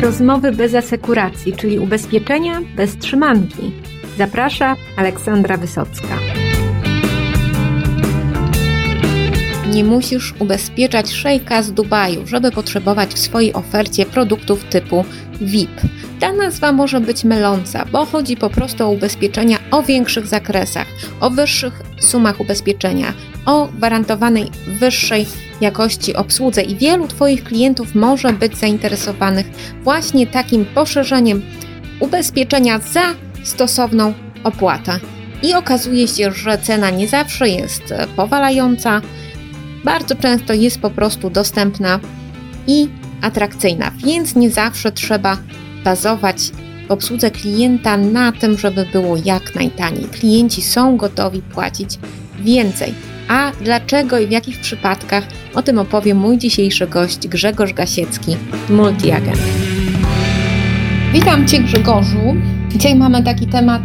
Rozmowy bez asekuracji, czyli ubezpieczenia bez trzymanki. Zaprasza Aleksandra Wysocka. Nie musisz ubezpieczać szejka z Dubaju, żeby potrzebować w swojej ofercie produktów typu VIP. Ta nazwa może być myląca, bo chodzi po prostu o ubezpieczenia o większych zakresach, o wyższych sumach ubezpieczenia, o gwarantowanej wyższej jakości obsłudze i wielu Twoich klientów może być zainteresowanych właśnie takim poszerzeniem ubezpieczenia za stosowną opłatę. I okazuje się, że cena nie zawsze jest powalająca, bardzo często jest po prostu dostępna i atrakcyjna, więc nie zawsze trzeba bazować w obsłudze klienta na tym, żeby było jak najtaniej. Klienci są gotowi płacić więcej. A dlaczego i w jakich przypadkach o tym opowie mój dzisiejszy gość Grzegorz Gasiecki, multiagent. Witam Cię Grzegorzu. Dzisiaj mamy taki temat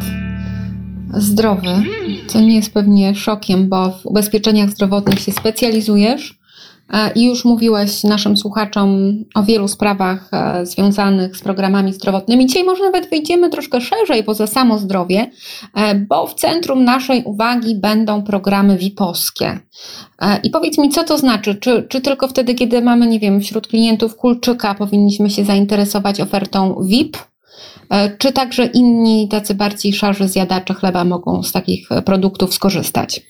zdrowy, co nie jest pewnie szokiem, bo w ubezpieczeniach zdrowotnych się specjalizujesz i już mówiłeś naszym słuchaczom o wielu sprawach e, związanych z programami zdrowotnymi. Dzisiaj może nawet wyjdziemy troszkę szerzej poza samo zdrowie, e, bo w centrum naszej uwagi będą programy VIP-owskie. I powiedz mi, co to znaczy? Czy, czy tylko wtedy, kiedy mamy, nie wiem, wśród klientów kulczyka, powinniśmy się zainteresować ofertą VIP? E, czy także inni, tacy bardziej szarzy zjadacze chleba mogą z takich produktów skorzystać?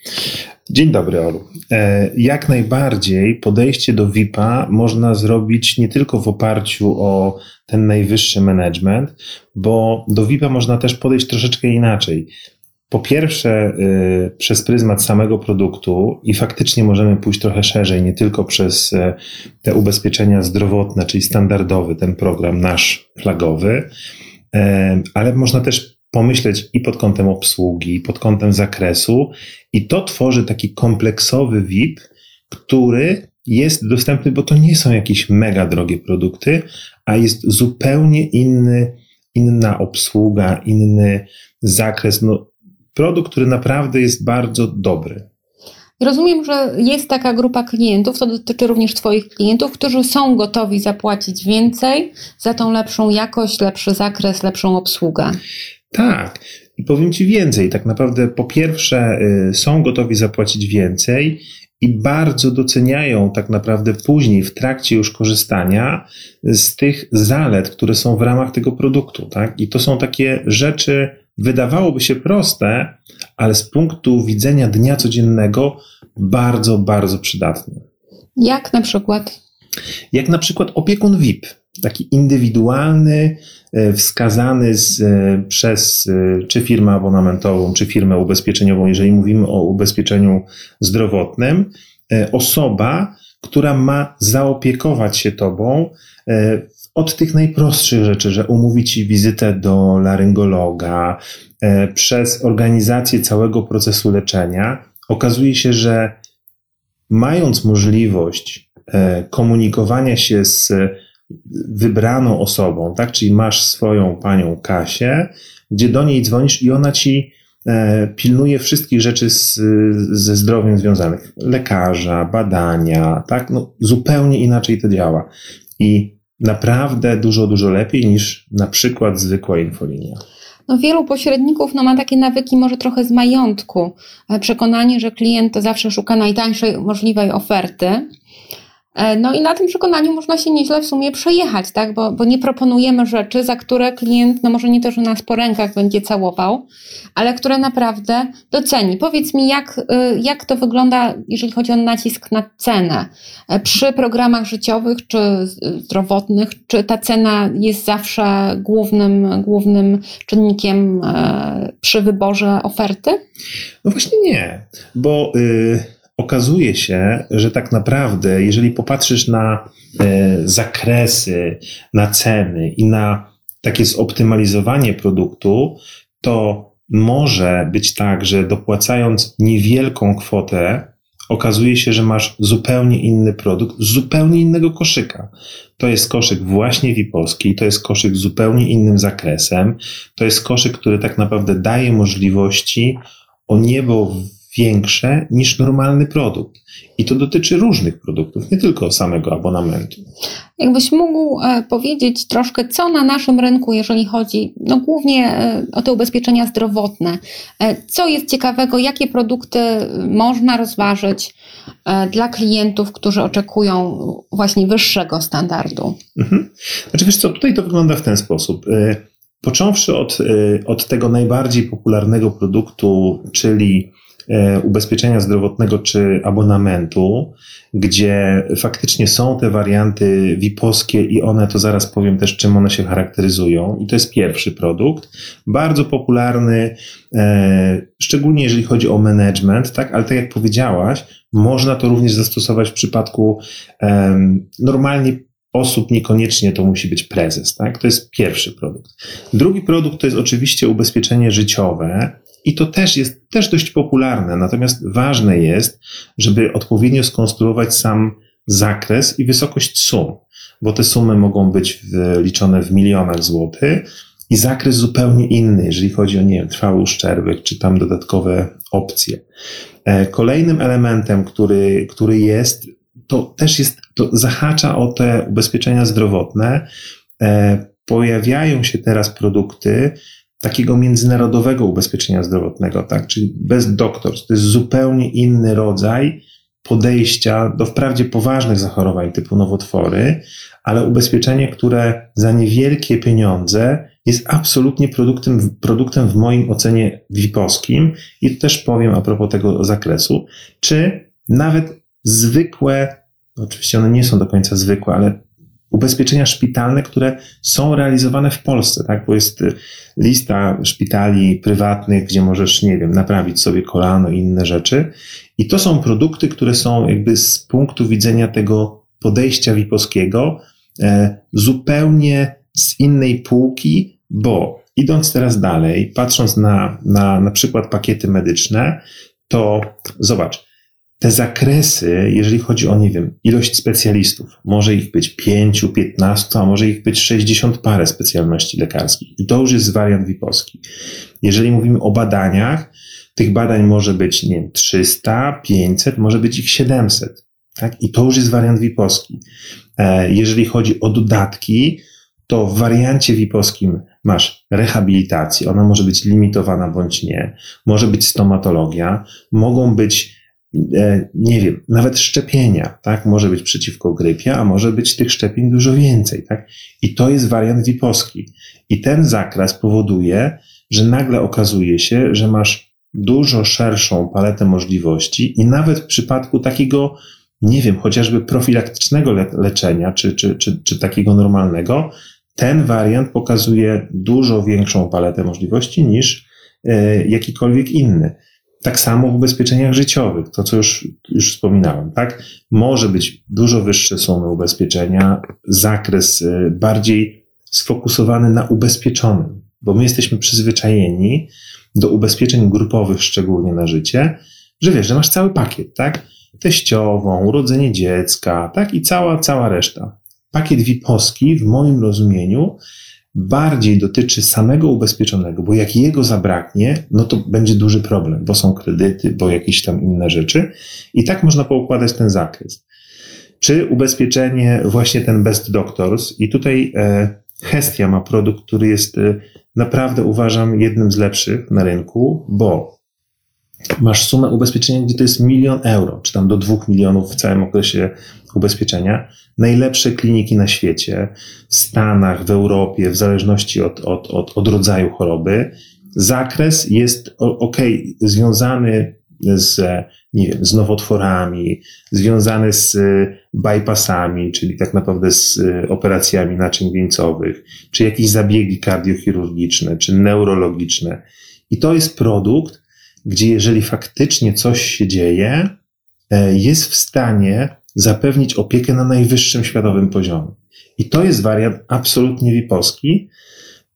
Dzień dobry, Olu. E, jak najbardziej podejście do VIP-a można zrobić nie tylko w oparciu o ten najwyższy management, bo do VIP-a można też podejść troszeczkę inaczej. Po pierwsze, y, przez pryzmat samego produktu i faktycznie możemy pójść trochę szerzej, nie tylko przez y, te ubezpieczenia zdrowotne, czyli standardowy, ten program nasz flagowy, y, ale można też pomyśleć i pod kątem obsługi, i pod kątem zakresu, i to tworzy taki kompleksowy VIP, który jest dostępny, bo to nie są jakieś mega drogie produkty, a jest zupełnie inny, inna obsługa, inny zakres. No, produkt, który naprawdę jest bardzo dobry. Rozumiem, że jest taka grupa klientów, to dotyczy również Twoich klientów, którzy są gotowi zapłacić więcej za tą lepszą jakość, lepszy zakres, lepszą obsługę. Tak. I powiem Ci więcej. Tak naprawdę, po pierwsze, y, są gotowi zapłacić więcej i bardzo doceniają tak naprawdę później, w trakcie już korzystania z tych zalet, które są w ramach tego produktu. Tak? I to są takie rzeczy, wydawałoby się proste, ale z punktu widzenia dnia codziennego bardzo, bardzo przydatne. Jak na przykład? Jak na przykład opiekun VIP, taki indywidualny, e, wskazany z, e, przez e, czy firmę abonamentową, czy firmę ubezpieczeniową, jeżeli mówimy o ubezpieczeniu zdrowotnym, osoba, która ma zaopiekować się tobą od tych najprostszych rzeczy, że umówić ci wizytę do laryngologa, e, przez organizację całego procesu leczenia, okazuje się, że mając możliwość e, komunikowania się z wybraną osobą, tak, czyli masz swoją panią Kasię, gdzie do niej dzwonisz i ona ci e, pilnuje wszystkich rzeczy z, ze zdrowiem związanych. Lekarza, badania, tak? No, zupełnie inaczej to działa. I naprawdę dużo, dużo lepiej niż na przykład zwykła infolinia. No, wielu pośredników no, ma takie nawyki może trochę z majątku. E, przekonanie, że klient to zawsze szuka najtańszej możliwej oferty. E, no i na tym przekonaniu można się nieźle w sumie przejechać, tak? Bo, bo nie proponujemy rzeczy, za które klient, no może nie to, że nas po rękach będzie całował, ale które naprawdę doceni. Powiedz mi, jak, y, jak to wygląda, jeżeli chodzi o nacisk na cenę? E, przy programach życiowych czy zdrowotnych, czy ta cena jest zawsze głównym, głównym czynnikiem e, przy wyborze oferty? No właśnie nie, bo. Yy okazuje się, że tak naprawdę, jeżeli popatrzysz na e, zakresy, na ceny i na takie zoptymalizowanie produktu, to może być tak, że dopłacając niewielką kwotę, okazuje się, że masz zupełnie inny produkt, zupełnie innego koszyka. To jest koszyk właśnie VIP-owski, to jest koszyk z zupełnie innym zakresem, to jest koszyk, który tak naprawdę daje możliwości o niebo większe niż normalny produkt. I to dotyczy różnych produktów, nie tylko samego abonamentu. Jakbyś mógł e, powiedzieć troszkę, co na naszym rynku, jeżeli chodzi no, głównie e, o te ubezpieczenia zdrowotne, e, co jest ciekawego, jakie produkty można rozważyć dla klientów, którzy oczekują właśnie wyższego standardu? Mhm. Znaczy wiesz co, tutaj to wygląda w ten sposób. Począwszy od, od tego najbardziej popularnego produktu, czyli ubezpieczenia zdrowotnego czy abonamentu, gdzie faktycznie są te warianty VIP-owskie i one, to zaraz powiem też, czym one się charakteryzują. I to jest pierwszy produkt, bardzo popularny, e, szczególnie jeżeli chodzi o management, tak, ale tak jak powiedziałaś, można to również zastosować w przypadku normalnie osób, niekoniecznie to musi być prezes, tak? To jest pierwszy produkt. Drugi produkt to jest oczywiście ubezpieczenie życiowe, i to też jest też dość popularne, natomiast ważne jest, żeby odpowiednio skonstruować sam zakres i wysokość sum, bo te sumy mogą być liczone w milionach złotych i zakres zupełnie inny, jeżeli chodzi o, nie wiem, trwały uszczerbek, czy tam dodatkowe opcje. E, kolejnym elementem, który, który jest, to też jest, to zahacza o te ubezpieczenia zdrowotne. E, pojawiają się teraz produkty, takiego międzynarodowego ubezpieczenia zdrowotnego, tak? Czyli bez doktorstw. To jest zupełnie inny rodzaj podejścia do wprawdzie poważnych zachorowań typu nowotwory, ale ubezpieczenie, które za niewielkie pieniądze jest absolutnie produktem, produktem w moim ocenie VIP-owskim i też powiem a propos tego zakresu, czy nawet zwykłe, oczywiście one nie są do końca zwykłe, ale ubezpieczenia szpitalne, które są realizowane w Polsce, tak? Bo jest y, lista szpitali prywatnych, gdzie możesz, nie wiem, naprawić sobie kolano i inne rzeczy. I to są produkty, które są jakby z punktu widzenia tego podejścia wipowskiego e, zupełnie z innej półki, bo idąc teraz dalej, patrząc na, na, na przykład pakiety medyczne, to zobacz, te zakresy, jeżeli chodzi o, nie wiem, ilość specjalistów, może ich być 5, 15, a może ich być 60 parę specjalności lekarskich. I to już jest wariant VIP-owski. Jeżeli mówimy o badaniach, tych badań może być, nie wiem, 300, 500, może być ich 700. Tak? I to już jest wariant VIP-owski. E, jeżeli chodzi o dodatki, to w wariancie VIP-owskim masz rehabilitację, ona może być limitowana bądź nie, może być stomatologia, mogą być nie wiem, nawet szczepienia, tak? Może być przeciwko grypie, a może być tych szczepień dużo więcej, tak? I to jest wariant VIP-owski. I ten zakres powoduje, że nagle okazuje się, że masz dużo szerszą paletę możliwości i nawet w przypadku takiego, nie wiem, chociażby profilaktycznego le leczenia, czy, czy, czy, czy takiego normalnego, ten wariant pokazuje dużo większą paletę możliwości niż e, jakikolwiek inny. Tak samo w ubezpieczeniach życiowych, to co już, już wspominałem, tak? Może być dużo wyższe sumy ubezpieczenia, zakres y, bardziej sfokusowany na ubezpieczonym, bo my jesteśmy przyzwyczajeni do ubezpieczeń grupowych, szczególnie na życie, że wiesz, że masz cały pakiet, tak? Teściową, urodzenie dziecka, tak? I cała, cała reszta. Pakiet VIP-owski w moim rozumieniu bardziej dotyczy samego ubezpieczonego, bo jak jego zabraknie, no to będzie duży problem, bo są kredyty, bo jakieś tam inne rzeczy. I tak można poukładać ten zakres. Czy ubezpieczenie, właśnie ten Best Doctors, i tutaj e, Hestia ma produkt, który jest e, naprawdę uważam jednym z lepszych na rynku, bo masz sumę ubezpieczenia, gdzie to jest milion euro, czy tam do dwóch milionów w całym okresie ubezpieczenia. Najlepsze kliniki na świecie, w Stanach, w Europie, w zależności od, od, od, od rodzaju choroby. Zakres jest ok, związany z, nie wiem, z nowotworami, związany z bypassami, czyli tak naprawdę z operacjami naczyń wieńcowych, czy jakieś zabiegi kardiochirurgiczne, czy neurologiczne. I to jest produkt, gdzie jeżeli faktycznie coś się dzieje, e, jest w stanie zapewnić opiekę na najwyższym światowym poziomie. I to jest wariant absolutnie VIP-owski,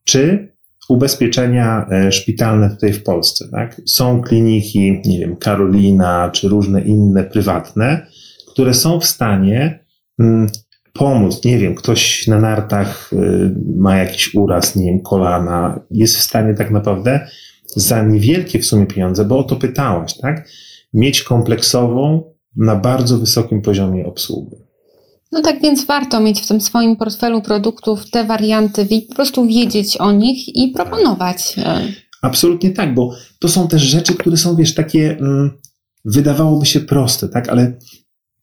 czy ubezpieczenia e, szpitalne tutaj w Polsce. Tak? Są kliniki, nie wiem, Karolina, czy różne inne prywatne, które są w stanie mm, pomóc, nie wiem, ktoś na nartach y, ma jakiś uraz, nie wiem, kolana, jest w stanie tak naprawdę za niewielkie w sumie pieniądze, bo o to pytałaś, tak? Mieć kompleksową na bardzo wysokim poziomie obsługi. No tak więc warto mieć w tym swoim portfelu produktów te warianty po prostu wiedzieć o nich i proponować. Absolutnie tak, bo to są też rzeczy, które są, wiesz, takie mm, wydawałoby się proste, tak, ale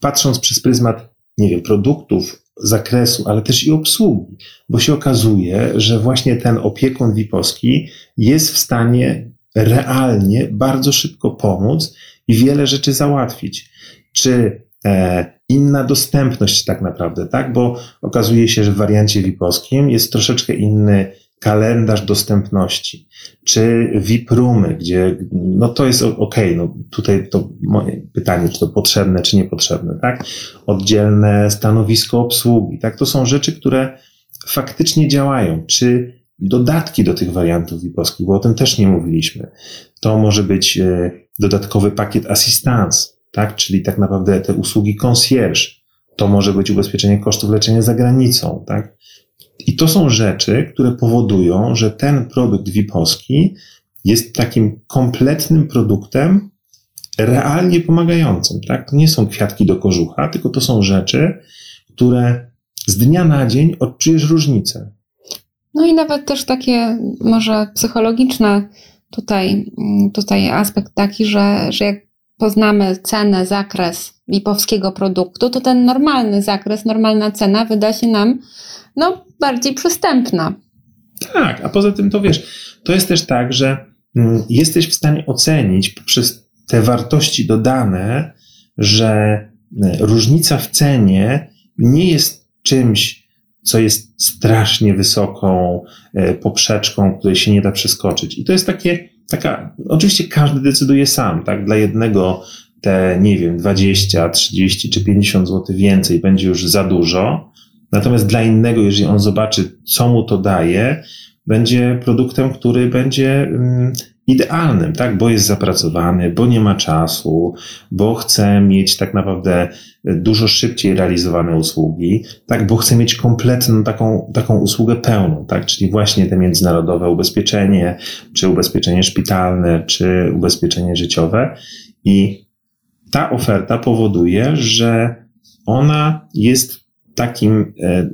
patrząc przez pryzmat, nie wiem, produktów, zakresu, ale też i obsługi, bo się okazuje, że właśnie ten opiekun VIP-owski jest w stanie realnie bardzo szybko pomóc i wiele rzeczy załatwić. Czy e, inna dostępność tak naprawdę, tak? Bo okazuje się, że w wariancie VIP-owskim jest troszeczkę inny kalendarz dostępności, czy VIP roomy, gdzie no to jest ok, no tutaj to moje pytanie, czy to potrzebne, czy niepotrzebne, tak? Oddzielne stanowisko obsługi, tak? To są rzeczy, które faktycznie działają, czy dodatki do tych wariantów VIP-owskich, bo o tym też nie mówiliśmy. To może być e, dodatkowy pakiet assistance, tak? Czyli tak naprawdę te usługi concierge. To może być ubezpieczenie kosztów leczenia za granicą, tak? I to są rzeczy, które powodują, że ten produkt VIP-owski jest takim kompletnym produktem realnie pomagającym, tak? To nie są kwiatki do kożucha, tylko to są rzeczy, które z dnia na dzień odczujesz różnicę. No i nawet też takie może psychologiczne tutaj, tutaj aspekt taki, że, że jak poznamy cenę, zakres VIP-owskiego produktu, to ten normalny zakres, normalna cena wyda się nam no, bardziej przystępna. Tak, a poza tym to wiesz, to jest też tak, że mm, jesteś w stanie ocenić poprzez te wartości dodane, że e, różnica w cenie nie jest czymś, co jest strasznie wysoką e, poprzeczką, której się nie da przeskoczyć. I to jest takie, taka, oczywiście każdy decyduje sam, tak? Dla jednego te, nie wiem, 20, 30 czy 50 zł więcej będzie już za dużo, Natomiast dla innego, jeżeli on zobaczy, co mu to daje, będzie produktem, który będzie mm, idealnym, tak? Bo jest zapracowany, bo nie ma czasu, bo chce mieć tak naprawdę dużo szybciej realizowane usługi, tak? Bo chce mieć kompletną taką, taką usługę pełną, tak? Czyli właśnie te międzynarodowe ubezpieczenie, czy ubezpieczenie szpitalne, czy ubezpieczenie życiowe. I ta oferta powoduje, że ona jest takim e,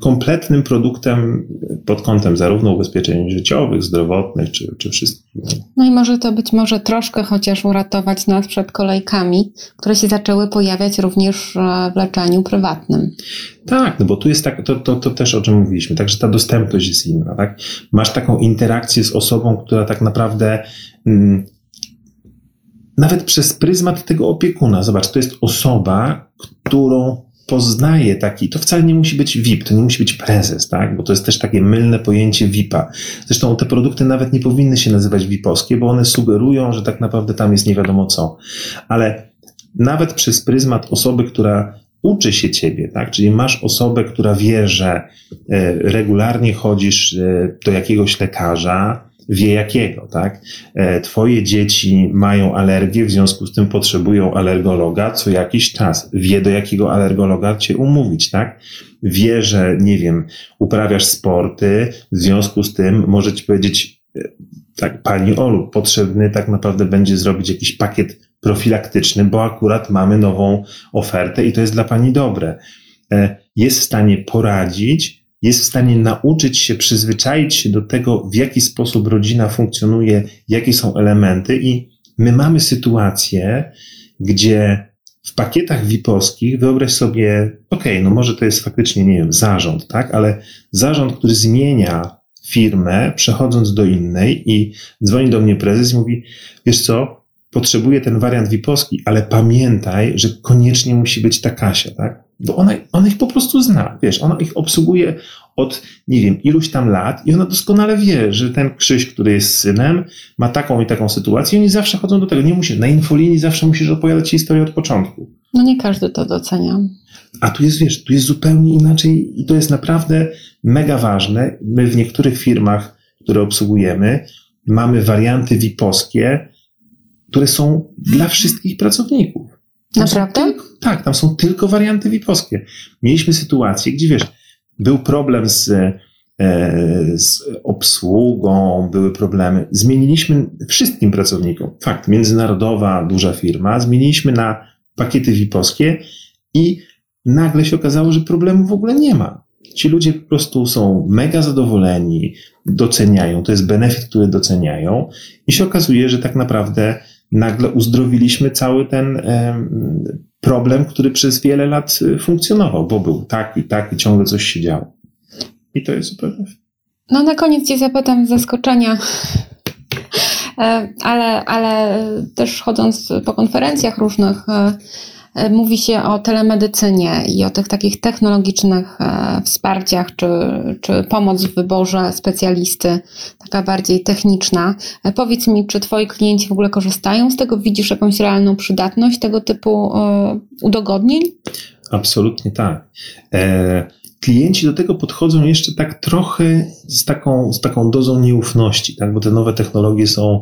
kompletnym produktem pod kątem zarówno ubezpieczeń życiowych, zdrowotnych, czy, czy wszystkich. No i może to być może troszkę chociaż uratować nas przed kolejkami, które się zaczęły pojawiać również e, w leczeniu prywatnym. Tak, no bo tu jest tak, to, to, to też o czym mówiliśmy, także ta dostępność jest inna, tak? Masz taką interakcję z osobą, która tak naprawdę mm, nawet przez pryzmat tego opiekuna, zobacz, to jest osoba, którą poznaje taki, to wcale nie musi być VIP, to nie musi być prezes, tak? Bo to jest też takie mylne pojęcie VIP-a. Zresztą te produkty nawet nie powinny się nazywać VIP-owskie, bo one sugerują, że tak naprawdę tam jest nie wiadomo co. Ale nawet przez pryzmat osoby, która uczy się ciebie, tak? Czyli masz osobę, która wie, że e, regularnie chodzisz e, do jakiegoś lekarza, wie jakiego, tak? E, twoje dzieci mają alergię, w związku z tym potrzebują alergologa co jakiś czas. Wie, do jakiego alergologa cię umówić, tak? Wie, że, nie wiem, uprawiasz sporty, w związku z tym może ci powiedzieć, e, tak, pani Olu, potrzebny tak naprawdę będzie zrobić jakiś pakiet profilaktyczny, bo akurat mamy nową ofertę i to jest dla pani dobre. E, jest w stanie poradzić, jest w stanie nauczyć się, przyzwyczaić się do tego, w jaki sposób rodzina funkcjonuje, jakie są elementy, i my mamy sytuację, gdzie w pakietach VIP-owskich wyobraź sobie, ok, no może to jest faktycznie, nie wiem, zarząd, tak, ale zarząd, który zmienia firmę, przechodząc do innej i dzwoni do mnie prezes i mówi, wiesz co, potrzebuję ten wariant VIP-owski, ale pamiętaj, że koniecznie musi być ta Kasia, tak? Bo ona, ona ich po prostu zna, wiesz, ona ich obsługuje od, nie wiem, iluś tam lat i ona doskonale wie, że ten Krzyś, który jest synem, ma taką i taką sytuację i oni zawsze chodzą do tego. Nie musisz, na infolinii zawsze musisz opowiadać historię od początku. No nie każdy to docenia. A tu jest, wiesz, tu jest zupełnie inaczej i to jest naprawdę mega ważne. My w niektórych firmach, które obsługujemy, mamy warianty VIP-owskie, które są dla wszystkich pracowników. Tam Naprawdę? Tak, tam są tylko warianty VIP-owskie. Mieliśmy sytuację, gdzie wiesz, był problem z z obsługą, były problemy. Zmieniliśmy wszystkim pracownikom. Fakt, międzynarodowa, duża firma, zmieniliśmy na pakiety VIP-owskie i nagle się okazało, że problemu w ogóle nie ma. Ci ludzie po prostu są mega zadowoleni, doceniają, to jest benefit, który doceniają i się okazuje, że tak naprawdę nagle uzdrowiliśmy cały ten problem, który przez wiele lat y, funkcjonował, bo był tak i tak i ciągle coś się działo. I to jest zupełnie. No na koniec Cię zapytam z zaskoczenia, e, ale, ale też chodząc po konferencjach różnych, E, mówi się o telemedycynie i o tych takich technologicznych e, wsparciach, czy, czy pomoc w wyborze specjalisty, taka bardziej techniczna. E, powiedz mi, czy Twoi klienci w ogóle korzystają z tego? Widzisz jakąś realną przydatność tego typu udogodnień? Absolutnie tak. klienci do tego podchodzą jeszcze tak trochę z taką, z taką dozą nieufności, tak? bo te nowe technologie są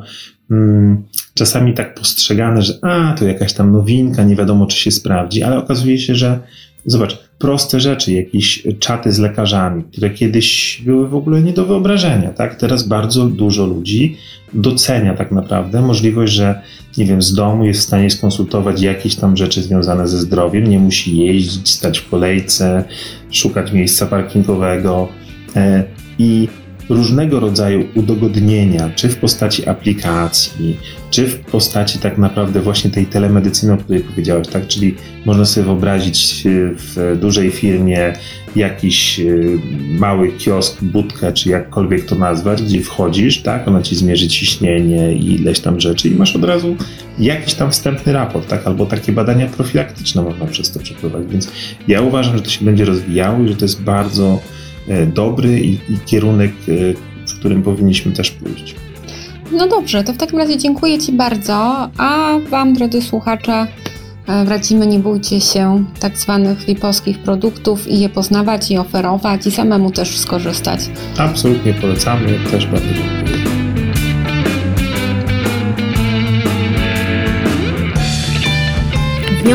czasami tak postrzegane, że a, to jakaś tam nowinka, nie wiadomo czy się sprawdzi, ale okazuje się, że zobacz, proste rzeczy, jakieś czaty z lekarzami, które kiedyś były w ogóle nie do wyobrażenia, tak? Teraz bardzo dużo ludzi docenia tak naprawdę możliwość, że nie wiem, z domu jest w stanie skonsultować jakieś tam rzeczy związane ze zdrowiem, nie musi jeździć, stać w kolejce, szukać miejsca parkingowego e, i różnego rodzaju udogodnienia, czy w postaci aplikacji, czy w postaci tak naprawdę właśnie tej telemedycyny, o której powiedziałeś, tak? Czyli można sobie wyobrazić w dużej firmie jakiś y, mały kiosk, budkę, czy jakkolwiek to nazwać, gdzie wchodzisz, tak? Ona ci zmierzy ciśnienie i ileś tam rzeczy i masz od razu jakiś tam wstępny raport, tak? Albo takie badania profilaktyczne można przez to przeprowadzić. Więc ja uważam, że to się będzie rozwijało i że to jest bardzo dobry i, i kierunek, e, w którym powinniśmy też pójść. No dobrze, to w takim razie dziękuję Ci bardzo, a Wam, drodzy słuchacze, e, radzimy, nie bójcie się tak zwanych VIP-owskich produktów i je poznawać i oferować i samemu też skorzystać. Absolutnie polecamy, też bardzo dziękuję.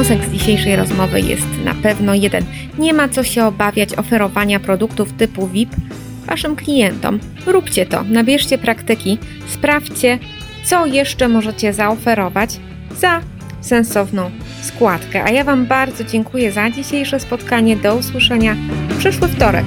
Wniosek z dzisiejszej rozmowy jest na pewno jeden. Nie ma co się obawiać oferowania produktów typu VIP Waszym klientom. Róbcie to, nabierzcie praktyki, sprawdźcie, co jeszcze możecie zaoferować za sensowną składkę. A ja Wam bardzo dziękuję za dzisiejsze spotkanie. Do usłyszenia przyszły wtorek.